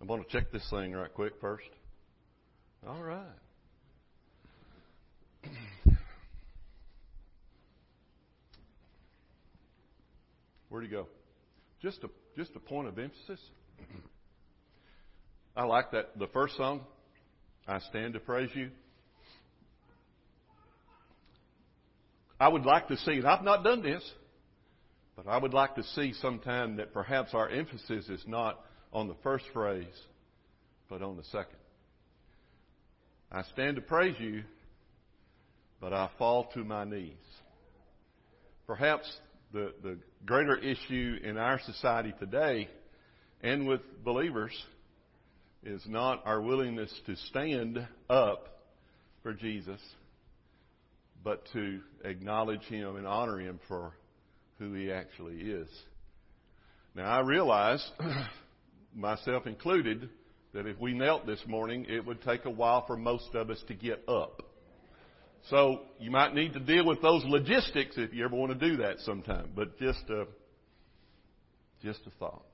I'm going to check this thing right quick first. All right. Where'd he go? Just a just a point of emphasis. I like that the first song, I stand to praise you. I would like to see, and I've not done this, but I would like to see sometime that perhaps our emphasis is not on the first phrase, but on the second. I stand to praise you, but I fall to my knees. Perhaps the, the greater issue in our society today and with believers is not our willingness to stand up for Jesus, but to acknowledge Him and honor Him for who He actually is. Now I realize, myself included, that if we knelt this morning, it would take a while for most of us to get up. So you might need to deal with those logistics if you ever want to do that sometime. But just a, just a thought.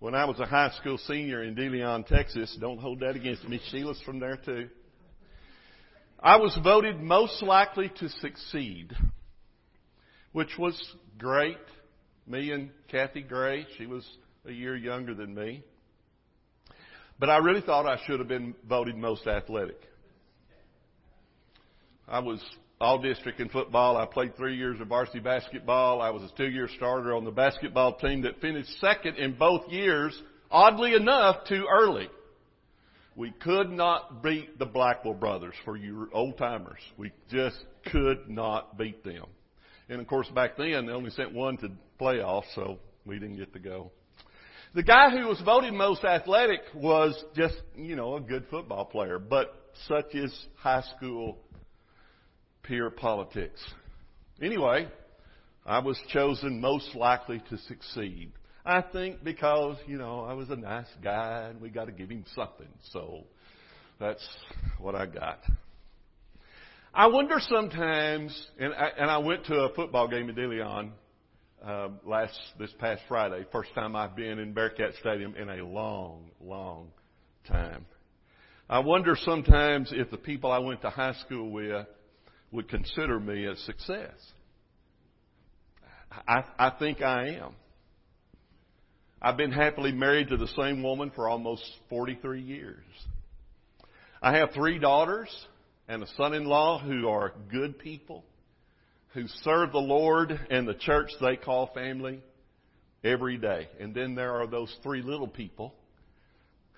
When I was a high school senior in De Leon, Texas, don't hold that against me. Sheila's from there too. I was voted most likely to succeed, which was great. Me and Kathy Gray, she was a year younger than me. But I really thought I should have been voted most athletic. I was all district in football. I played three years of varsity basketball. I was a two year starter on the basketball team that finished second in both years, oddly enough, too early. We could not beat the Blackwell brothers for you old timers. We just could not beat them. And of course back then they only sent one to playoffs, so we didn't get to go. The guy who was voted most athletic was just, you know, a good football player, but such is high school peer politics. Anyway, I was chosen most likely to succeed. I think because, you know, I was a nice guy and we got to give him something. So that's what I got. I wonder sometimes, and I, and I went to a football game in De Leon uh, last this past Friday. First time I've been in Bearcat Stadium in a long, long time. I wonder sometimes if the people I went to high school with would consider me a success. I, I think I am. I've been happily married to the same woman for almost 43 years. I have three daughters and a son-in-law who are good people, who serve the Lord and the church they call family every day. And then there are those three little people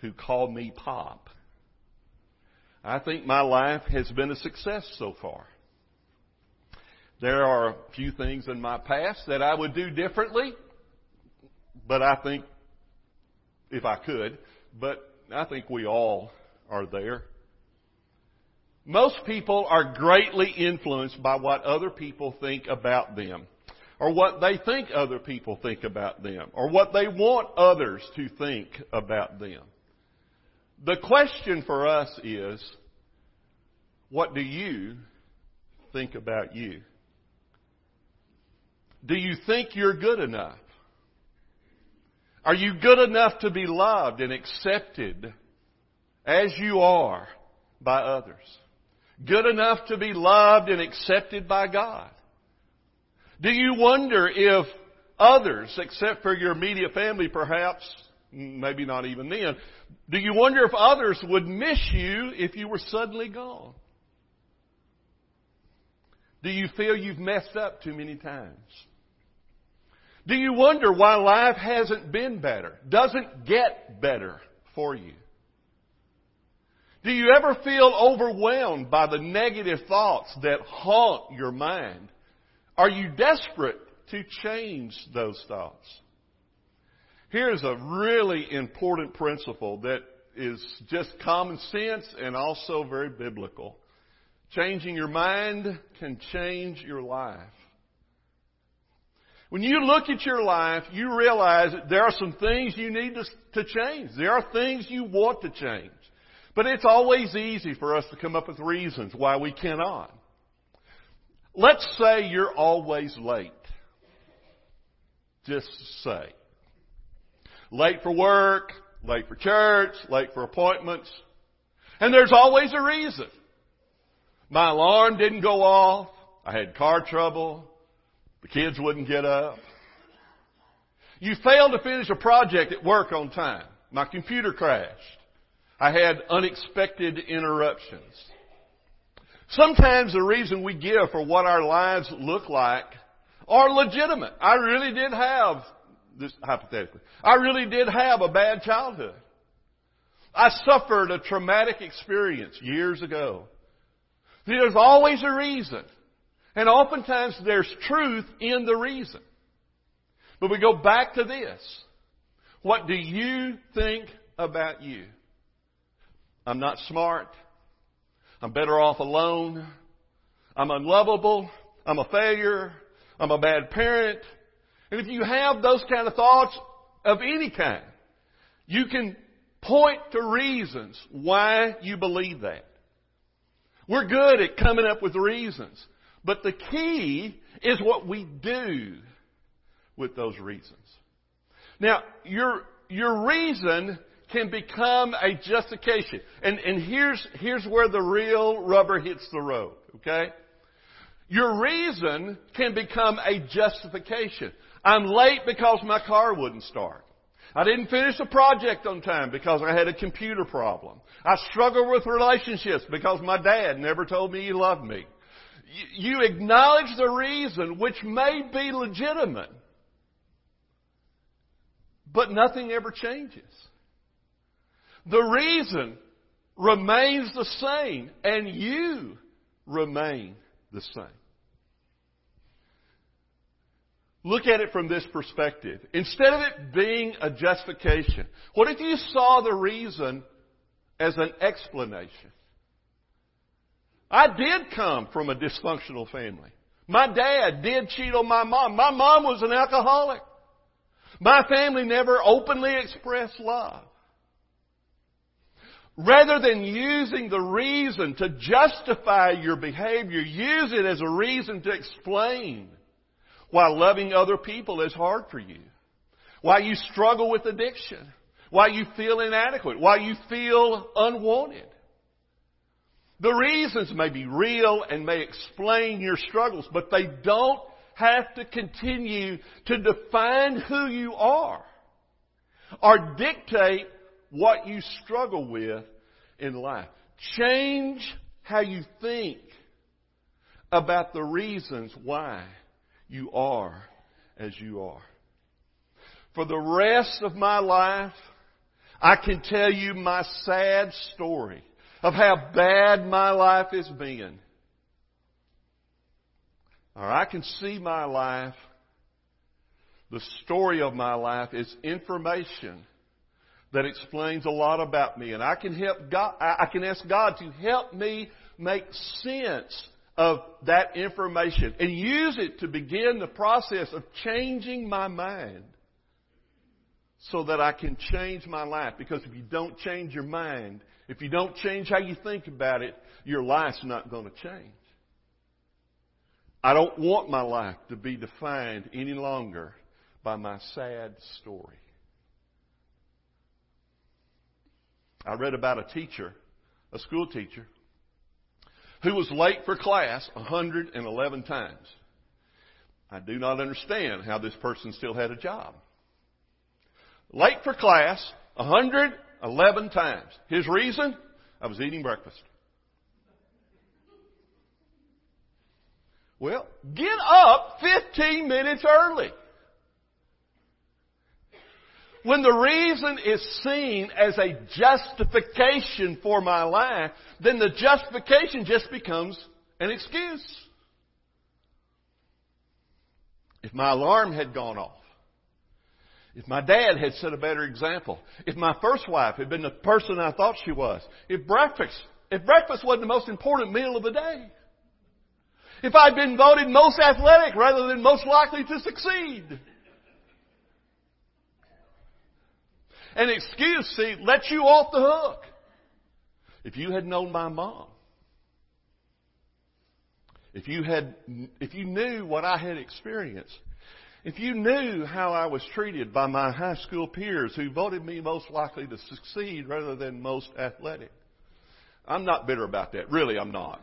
who call me Pop. I think my life has been a success so far. There are a few things in my past that I would do differently, but I think if I could, but I think we all are there. Most people are greatly influenced by what other people think about them, or what they think other people think about them, or what they want others to think about them. The question for us is, what do you think about you? Do you think you're good enough? Are you good enough to be loved and accepted as you are by others? Good enough to be loved and accepted by God? Do you wonder if others, except for your immediate family perhaps, maybe not even then, do you wonder if others would miss you if you were suddenly gone? Do you feel you've messed up too many times? Do you wonder why life hasn't been better, doesn't get better for you? Do you ever feel overwhelmed by the negative thoughts that haunt your mind? Are you desperate to change those thoughts? Here's a really important principle that is just common sense and also very biblical. Changing your mind can change your life. When you look at your life, you realize that there are some things you need to, to change. There are things you want to change. But it's always easy for us to come up with reasons why we cannot. Let's say you're always late. Just say. Late for work, late for church, late for appointments. And there's always a reason. My alarm didn't go off. I had car trouble. The kids wouldn't get up. You failed to finish a project at work on time. My computer crashed. I had unexpected interruptions. Sometimes the reason we give for what our lives look like are legitimate. I really did have, this hypothetically, I really did have a bad childhood. I suffered a traumatic experience years ago. There's always a reason. And oftentimes there's truth in the reason. But we go back to this. What do you think about you? I'm not smart. I'm better off alone. I'm unlovable. I'm a failure. I'm a bad parent. And if you have those kind of thoughts of any kind, you can point to reasons why you believe that. We're good at coming up with reasons. But the key is what we do with those reasons. Now, your, your reason can become a justification. And, and here's, here's where the real rubber hits the road, okay? Your reason can become a justification. I'm late because my car wouldn't start. I didn't finish a project on time because I had a computer problem. I struggle with relationships because my dad never told me he loved me. You acknowledge the reason which may be legitimate, but nothing ever changes. The reason remains the same and you remain the same. Look at it from this perspective. Instead of it being a justification, what if you saw the reason as an explanation? I did come from a dysfunctional family. My dad did cheat on my mom. My mom was an alcoholic. My family never openly expressed love. Rather than using the reason to justify your behavior, use it as a reason to explain why loving other people is hard for you. Why you struggle with addiction. Why you feel inadequate. Why you feel unwanted. The reasons may be real and may explain your struggles, but they don't have to continue to define who you are or dictate what you struggle with in life. Change how you think about the reasons why you are as you are. For the rest of my life, I can tell you my sad story of how bad my life has been. Or I can see my life, the story of my life is information that explains a lot about me. And I can help God, I can ask God to help me make sense of that information and use it to begin the process of changing my mind so that I can change my life. Because if you don't change your mind, if you don't change how you think about it, your life's not going to change. I don't want my life to be defined any longer by my sad story. I read about a teacher, a school teacher, who was late for class 111 times. I do not understand how this person still had a job. Late for class 111 times. His reason? I was eating breakfast. Well, get up 15 minutes early. When the reason is seen as a justification for my life, then the justification just becomes an excuse. If my alarm had gone off, if my dad had set a better example, if my first wife had been the person I thought she was, if breakfast, if breakfast wasn't the most important meal of the day, if I'd been voted most athletic rather than most likely to succeed, An excuse, see, lets you off the hook. If you had known my mom, if you had, if you knew what I had experienced, If you knew how I was treated by my high school peers who voted me most likely to succeed rather than most athletic. I'm not bitter about that. Really, I'm not.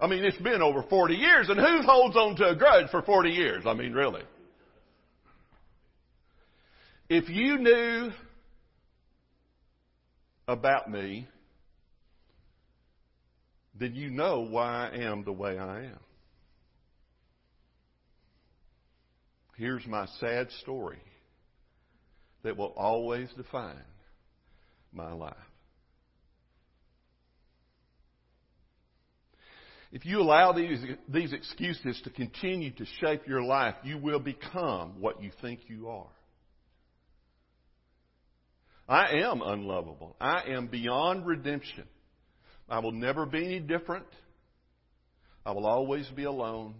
I mean, it's been over 40 years, and who holds on to a grudge for 40 years? I mean, really. If you knew about me, then you know why I am the way I am. Here's my sad story that will always define my life. If you allow these, these excuses to continue to shape your life, you will become what you think you are. I am unlovable. I am beyond redemption. I will never be any different. I will always be alone.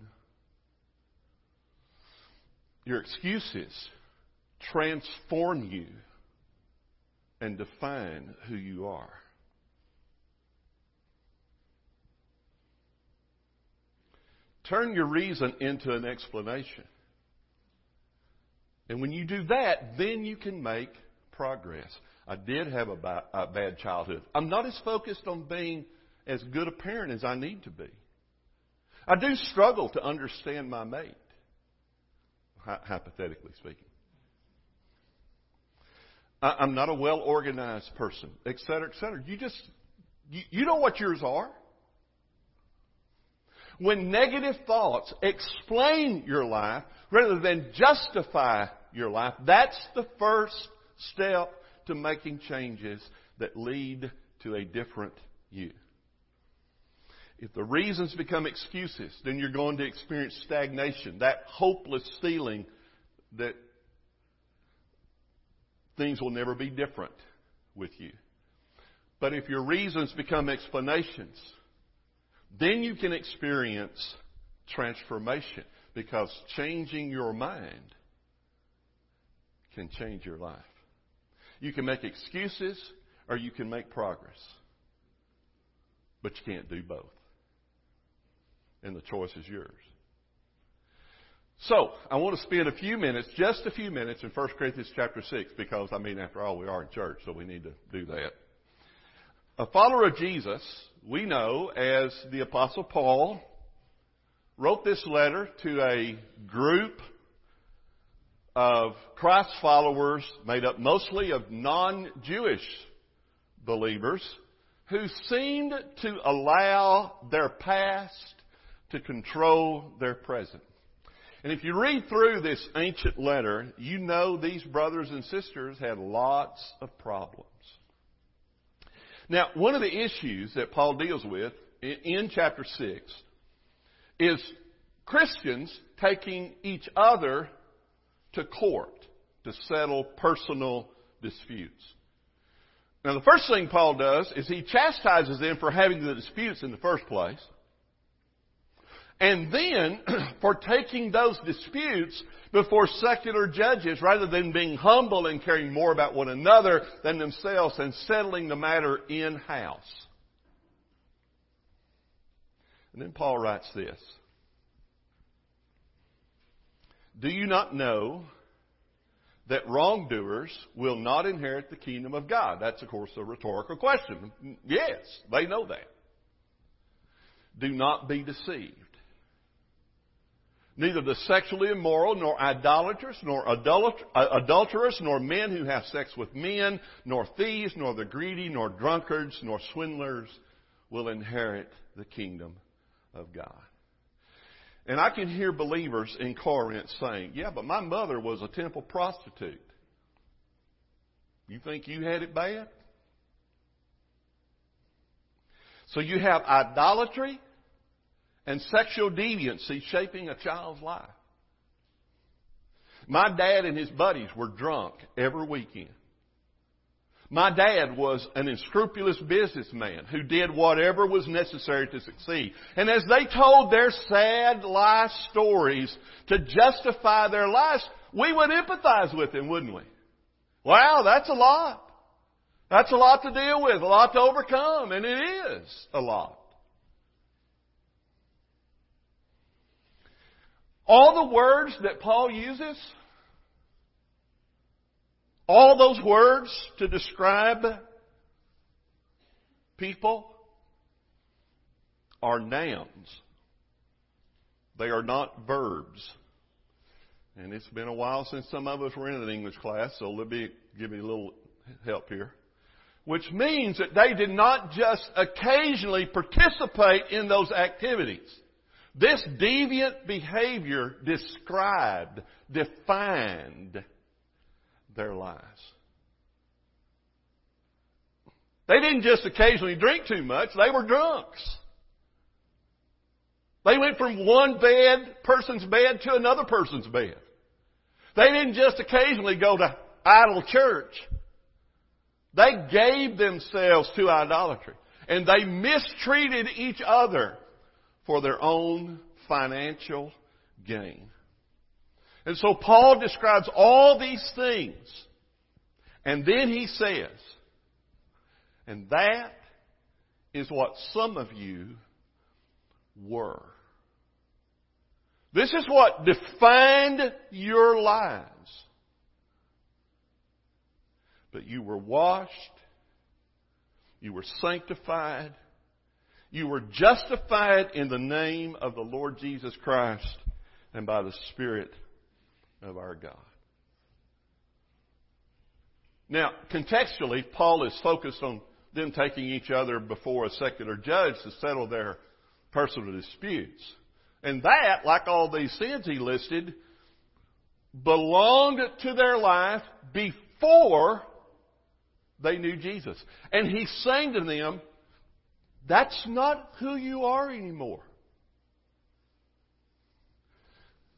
Your excuses transform you and define who you are. Turn your reason into an explanation. And when you do that, then you can make progress. I did have a, a bad childhood. I'm not as focused on being as good a parent as I need to be. I do struggle to understand my mate, hypothetically speaking. I, I'm not a well organized person, et cetera, et cetera. You just, you, you know what yours are. When negative thoughts explain your life rather than justify your life, that's the first step to making changes that lead to a different you. If the reasons become excuses, then you're going to experience stagnation, that hopeless feeling that things will never be different with you. But if your reasons become explanations, then you can experience transformation because changing your mind can change your life. You can make excuses or you can make progress. But you can't do both. And the choice is yours. So, I want to spend a few minutes, just a few minutes in 1 Corinthians chapter 6 because, I mean, after all, we are in church, so we need to do that. A follower of Jesus, we know as the Apostle Paul, wrote this letter to a group of Christ followers made up mostly of non-Jewish believers who seemed to allow their past to control their present. And if you read through this ancient letter, you know these brothers and sisters had lots of problems. Now, one of the issues that Paul deals with in chapter 6 is Christians taking each other to court to settle personal disputes. Now, the first thing Paul does is he chastises them for having the disputes in the first place. And then for taking those disputes before secular judges rather than being humble and caring more about one another than themselves and settling the matter in house. And then Paul writes this. Do you not know that wrongdoers will not inherit the kingdom of God? That's, of course, a rhetorical question. Yes, they know that. Do not be deceived. Neither the sexually immoral, nor idolaters, nor uh, adulterers, nor men who have sex with men, nor thieves, nor the greedy, nor drunkards, nor swindlers will inherit the kingdom of God. And I can hear believers in Corinth saying, yeah, but my mother was a temple prostitute. You think you had it bad? So you have idolatry and sexual deviancy shaping a child's life. My dad and his buddies were drunk every weekend. My dad was an unscrupulous businessman who did whatever was necessary to succeed. And as they told their sad life stories to justify their lives, we would empathize with them, wouldn't we? Wow, that's a lot. That's a lot to deal with, a lot to overcome, and it is a lot. All the words that Paul uses, all those words to describe people are nouns. They are not verbs. And it's been a while since some of us were in an English class, so let me give you a little help here. Which means that they did not just occasionally participate in those activities. This deviant behavior described, defined their lives. They didn't just occasionally drink too much, they were drunks. They went from one bed, person's bed, to another person's bed. They didn't just occasionally go to idol church. They gave themselves to idolatry. And they mistreated each other for their own financial gain. And so Paul describes all these things. And then he says, and that is what some of you were. This is what defined your lives. But you were washed, you were sanctified, you were justified in the name of the Lord Jesus Christ and by the Spirit of our God. Now, contextually, Paul is focused on them taking each other before a secular judge to settle their personal disputes. And that, like all these sins he listed, belonged to their life before they knew Jesus. And he's saying to them, that's not who you are anymore.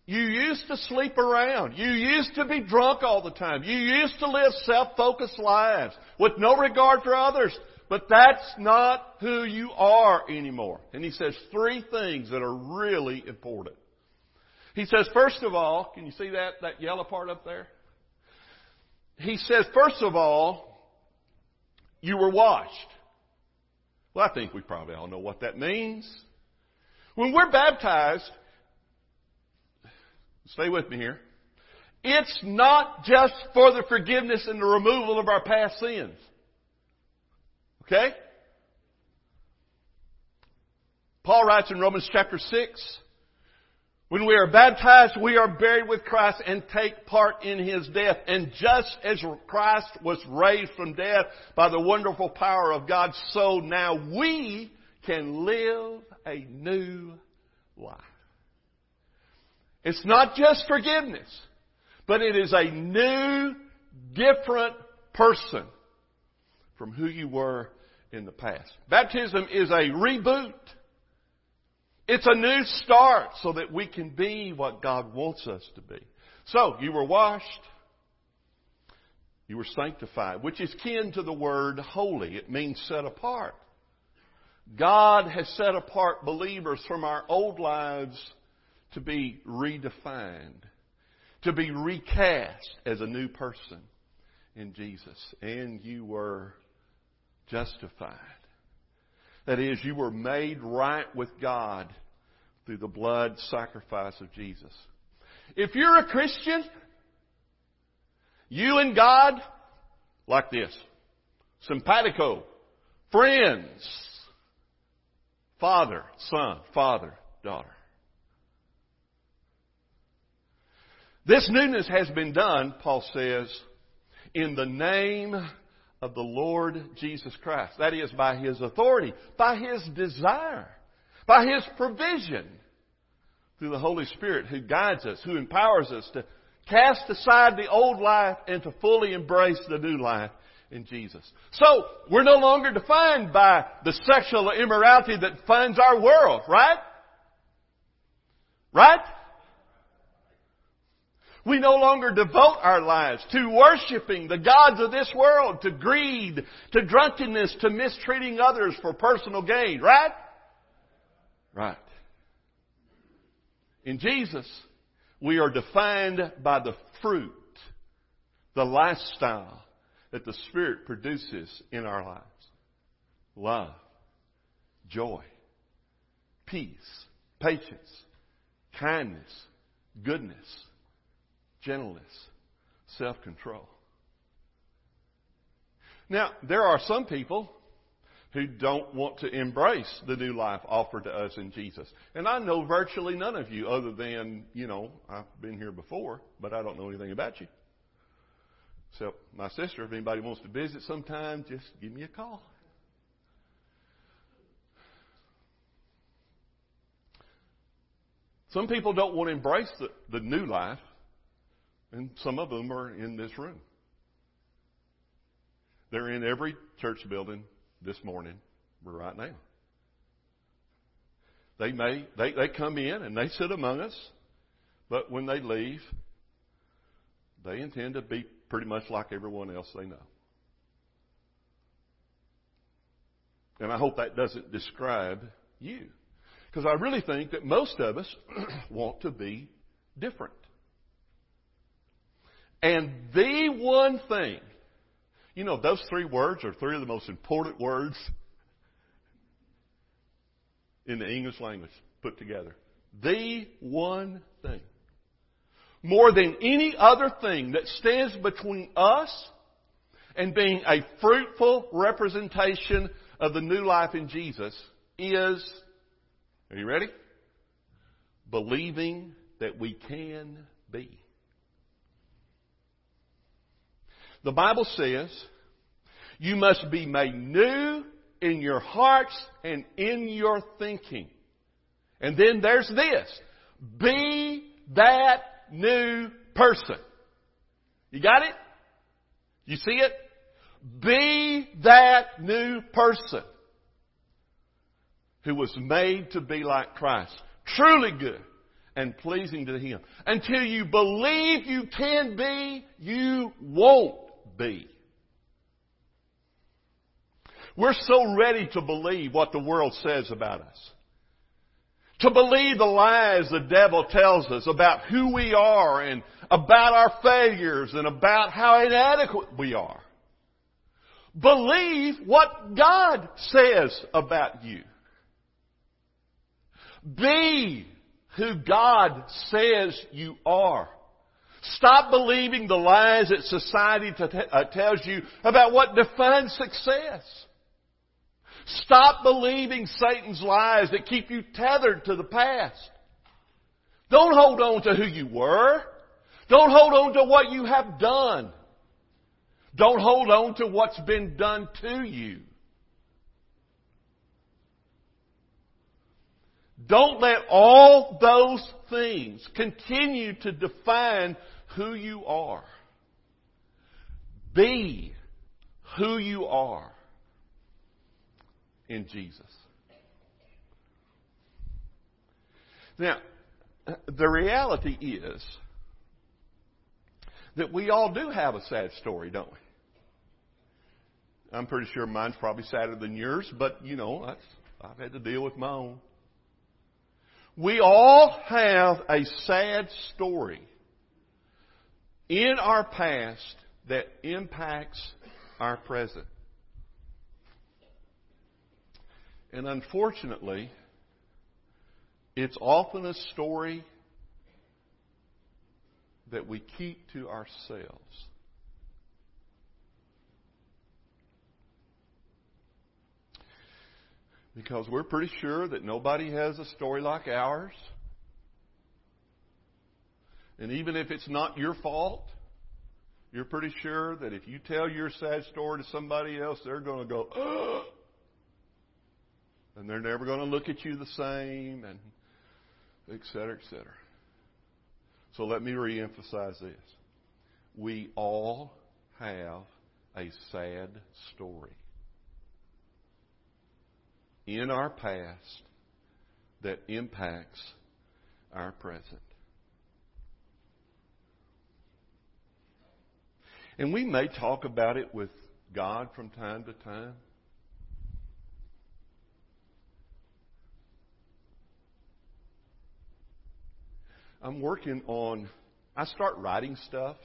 You used to sleep around. You used to be drunk all the time. You used to live self-focused lives with no regard for others. But that's not who you are anymore. And he says three things that are really important. He says, first of all, can you see that, that yellow part up there? He says, first of all, you were washed. Well, I think we probably all know what that means. When we're baptized, Stay with me here. It's not just for the forgiveness and the removal of our past sins. Okay? Paul writes in Romans chapter 6, when we are baptized, we are buried with Christ and take part in His death. And just as Christ was raised from death by the wonderful power of God, so now we can live a new life. It's not just forgiveness, but it is a new, different person from who you were in the past. Baptism is a reboot. It's a new start so that we can be what God wants us to be. So, you were washed. You were sanctified, which is kin to the word holy. It means set apart. God has set apart believers from our old lives to be redefined, to be recast as a new person in Jesus. And you were justified. That is, you were made right with God through the blood sacrifice of Jesus. If you're a Christian, you and God, like this. Simpatico. Friends. Father, son, father, daughter. This newness has been done, Paul says, in the name of the Lord Jesus Christ. That is, by His authority, by His desire, by His provision, through the Holy Spirit who guides us, who empowers us to cast aside the old life and to fully embrace the new life in Jesus. So, we're no longer defined by the sexual immorality that funds our world, right? Right? We no longer devote our lives to worshiping the gods of this world, to greed, to drunkenness, to mistreating others for personal gain, right? Right. In Jesus, we are defined by the fruit, the lifestyle that the Spirit produces in our lives. Love, joy, peace, patience, kindness, goodness, gentleness, self control. Now, there are some people who don't want to embrace the new life offered to us in Jesus. And I know virtually none of you other than, you know, I've been here before, but I don't know anything about you. So, my sister, if anybody wants to visit sometime, just give me a call. Some people don't want to embrace the, the new life, and some of them are in this room. They're in every church building this morning, right now. They may they, they come in and they sit among us, but when they leave, they intend to be pretty much like everyone else they know. And I hope that doesn't describe you. Because I really think that most of us want to be different. And the one thing, you know, those three words are three of the most important words in the English language put together. The one thing. More than any other thing that stands between us and being a fruitful representation of the new life in Jesus is are you ready? Believing that we can be. The Bible says you must be made new in your hearts and in your thinking. And then there's this. Be that new person. You got it? You see it? Be that new person who was made to be like Christ. Truly good and pleasing to Him. Until you believe you can be, you won't be. We're so ready to believe what the world says about us. To believe the lies the devil tells us about who we are and about our failures and about how inadequate we are. Believe what God says about you. Be who God says you are. Stop believing the lies that society t- uh, tells you about what defines success. Stop believing Satan's lies that keep you tethered to the past. Don't hold on to who you were. Don't hold on to what you have done. Don't hold on to what's been done to you. Don't let all those things continue to define who you are. Be who you are in Jesus. Now, the reality is that we all do have a sad story, don't we? I'm pretty sure mine's probably sadder than yours, but you know, I've had to deal with my own. We all have a sad story in our past that impacts our present. And unfortunately, it's often a story that we keep to ourselves. Because we're pretty sure that nobody has a story like ours. And even if it's not your fault, you're pretty sure that if you tell your sad story to somebody else, they're going to go, Ugh! and they're never going to look at you the same, and et cetera, et cetera. So let me reemphasize this. We all have a sad story in our past that impacts our present. And we may talk about it with God from time to time. I'm working on, I start writing stuff,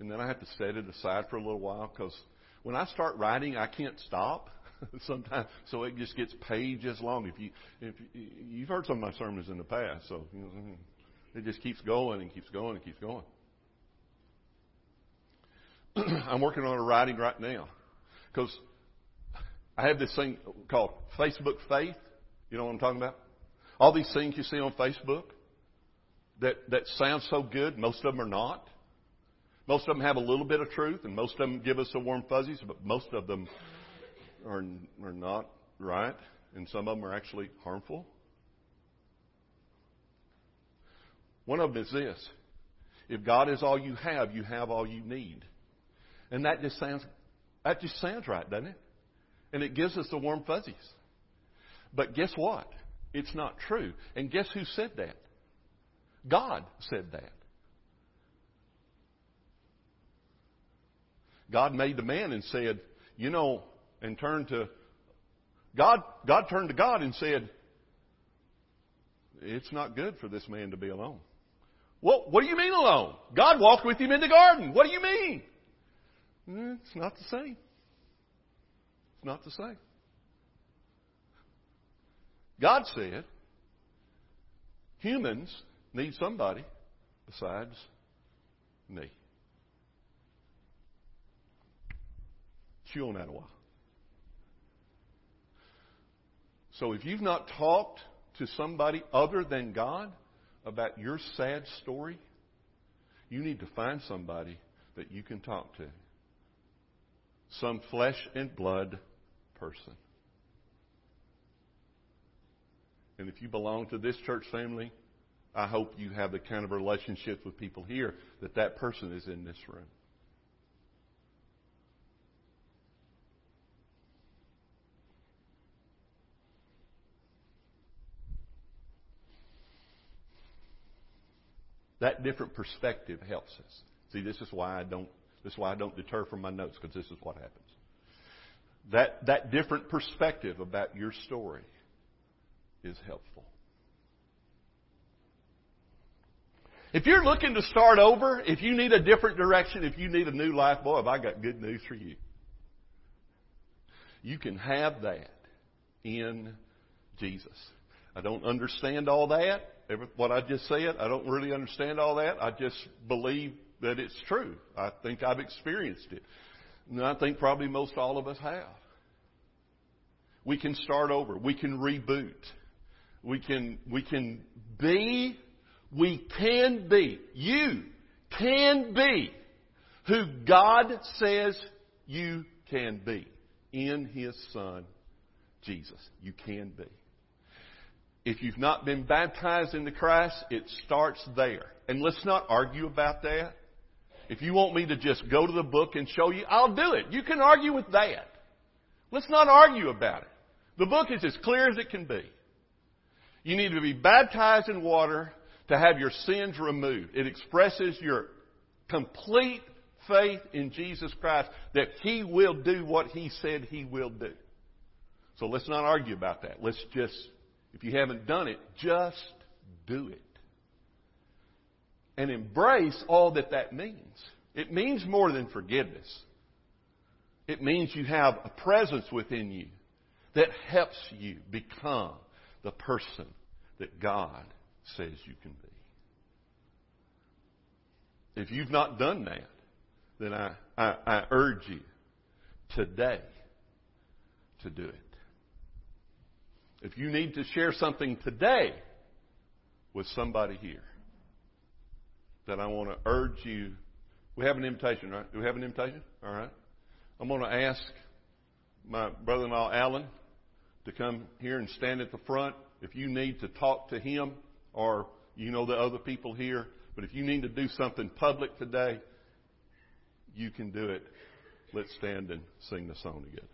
and then I have to set it aside for a little while because when I start writing, I can't stop. sometimes, so it just gets pages long. If you, if you, you've heard some of my sermons in the past, so you know, It just keeps going and keeps going and keeps going. I'm working on a writing right now because I have this thing called Facebook Faith. You know what I'm talking about? All these things you see on Facebook that, that sound so good, most of them are not. Most of them have a little bit of truth, and most of them give us a warm fuzzies, but most of them are, are not right, and some of them are actually harmful. One of them is this. If God is all you have, you have all you need. And that just sounds that just sounds right, doesn't it? And it gives us the warm fuzzies. But guess what? It's not true. And guess who said that? God said that. God made the man and said, you know, and turned to God, God turned to God and said, it's not good for this man to be alone. What, what do you mean alone? God walked with him in the garden. What do you mean? Eh, it's not the same. It's not the same. God said humans need somebody besides me. Chew on that a while. So if you've not talked to somebody other than God about your sad story, you need to find somebody that you can talk to. Some flesh and blood person. And if you belong to this church family, I hope you have the kind of relationships with people here that that person is in this room. That different perspective helps us. See, this is why I don't. This is why I don't deter from my notes because this is what happens. That that different perspective about your story is helpful. If you're looking to start over, if you need a different direction, if you need a new life, boy, have I got good news for you. You can have that in Jesus. I don't understand all that what I just said. I don't really understand all that. I just believe that it's true. I think I've experienced it. And I think probably most all of us have. We can start over. We can reboot. We can, we can be, we can be, you can be who God says you can be in His Son, Jesus. You can be. If you've not been baptized into Christ, it starts there. And let's not argue about that. If you want me to just go to the book and show you, I'll do it. You can argue with that. Let's not argue about it. The book is as clear as it can be. You need to be baptized in water to have your sins removed. It expresses your complete faith in Jesus Christ that He will do what He said He will do. So let's not argue about that. Let's just if you haven't done it, just do it. And embrace all that that means. It means more than forgiveness. It means you have a presence within you that helps you become the person that God says you can be. If you've not done that, then I, I, I urge you today to do it. If you need to share something today with somebody here, then I want to urge you. We have an invitation, right? Do we have an invitation? All right. I'm going to ask my brother in law, Alan, to come here and stand at the front. If you need to talk to him or you know the other people here, but if you need to do something public today, you can do it. Let's stand and sing the song together.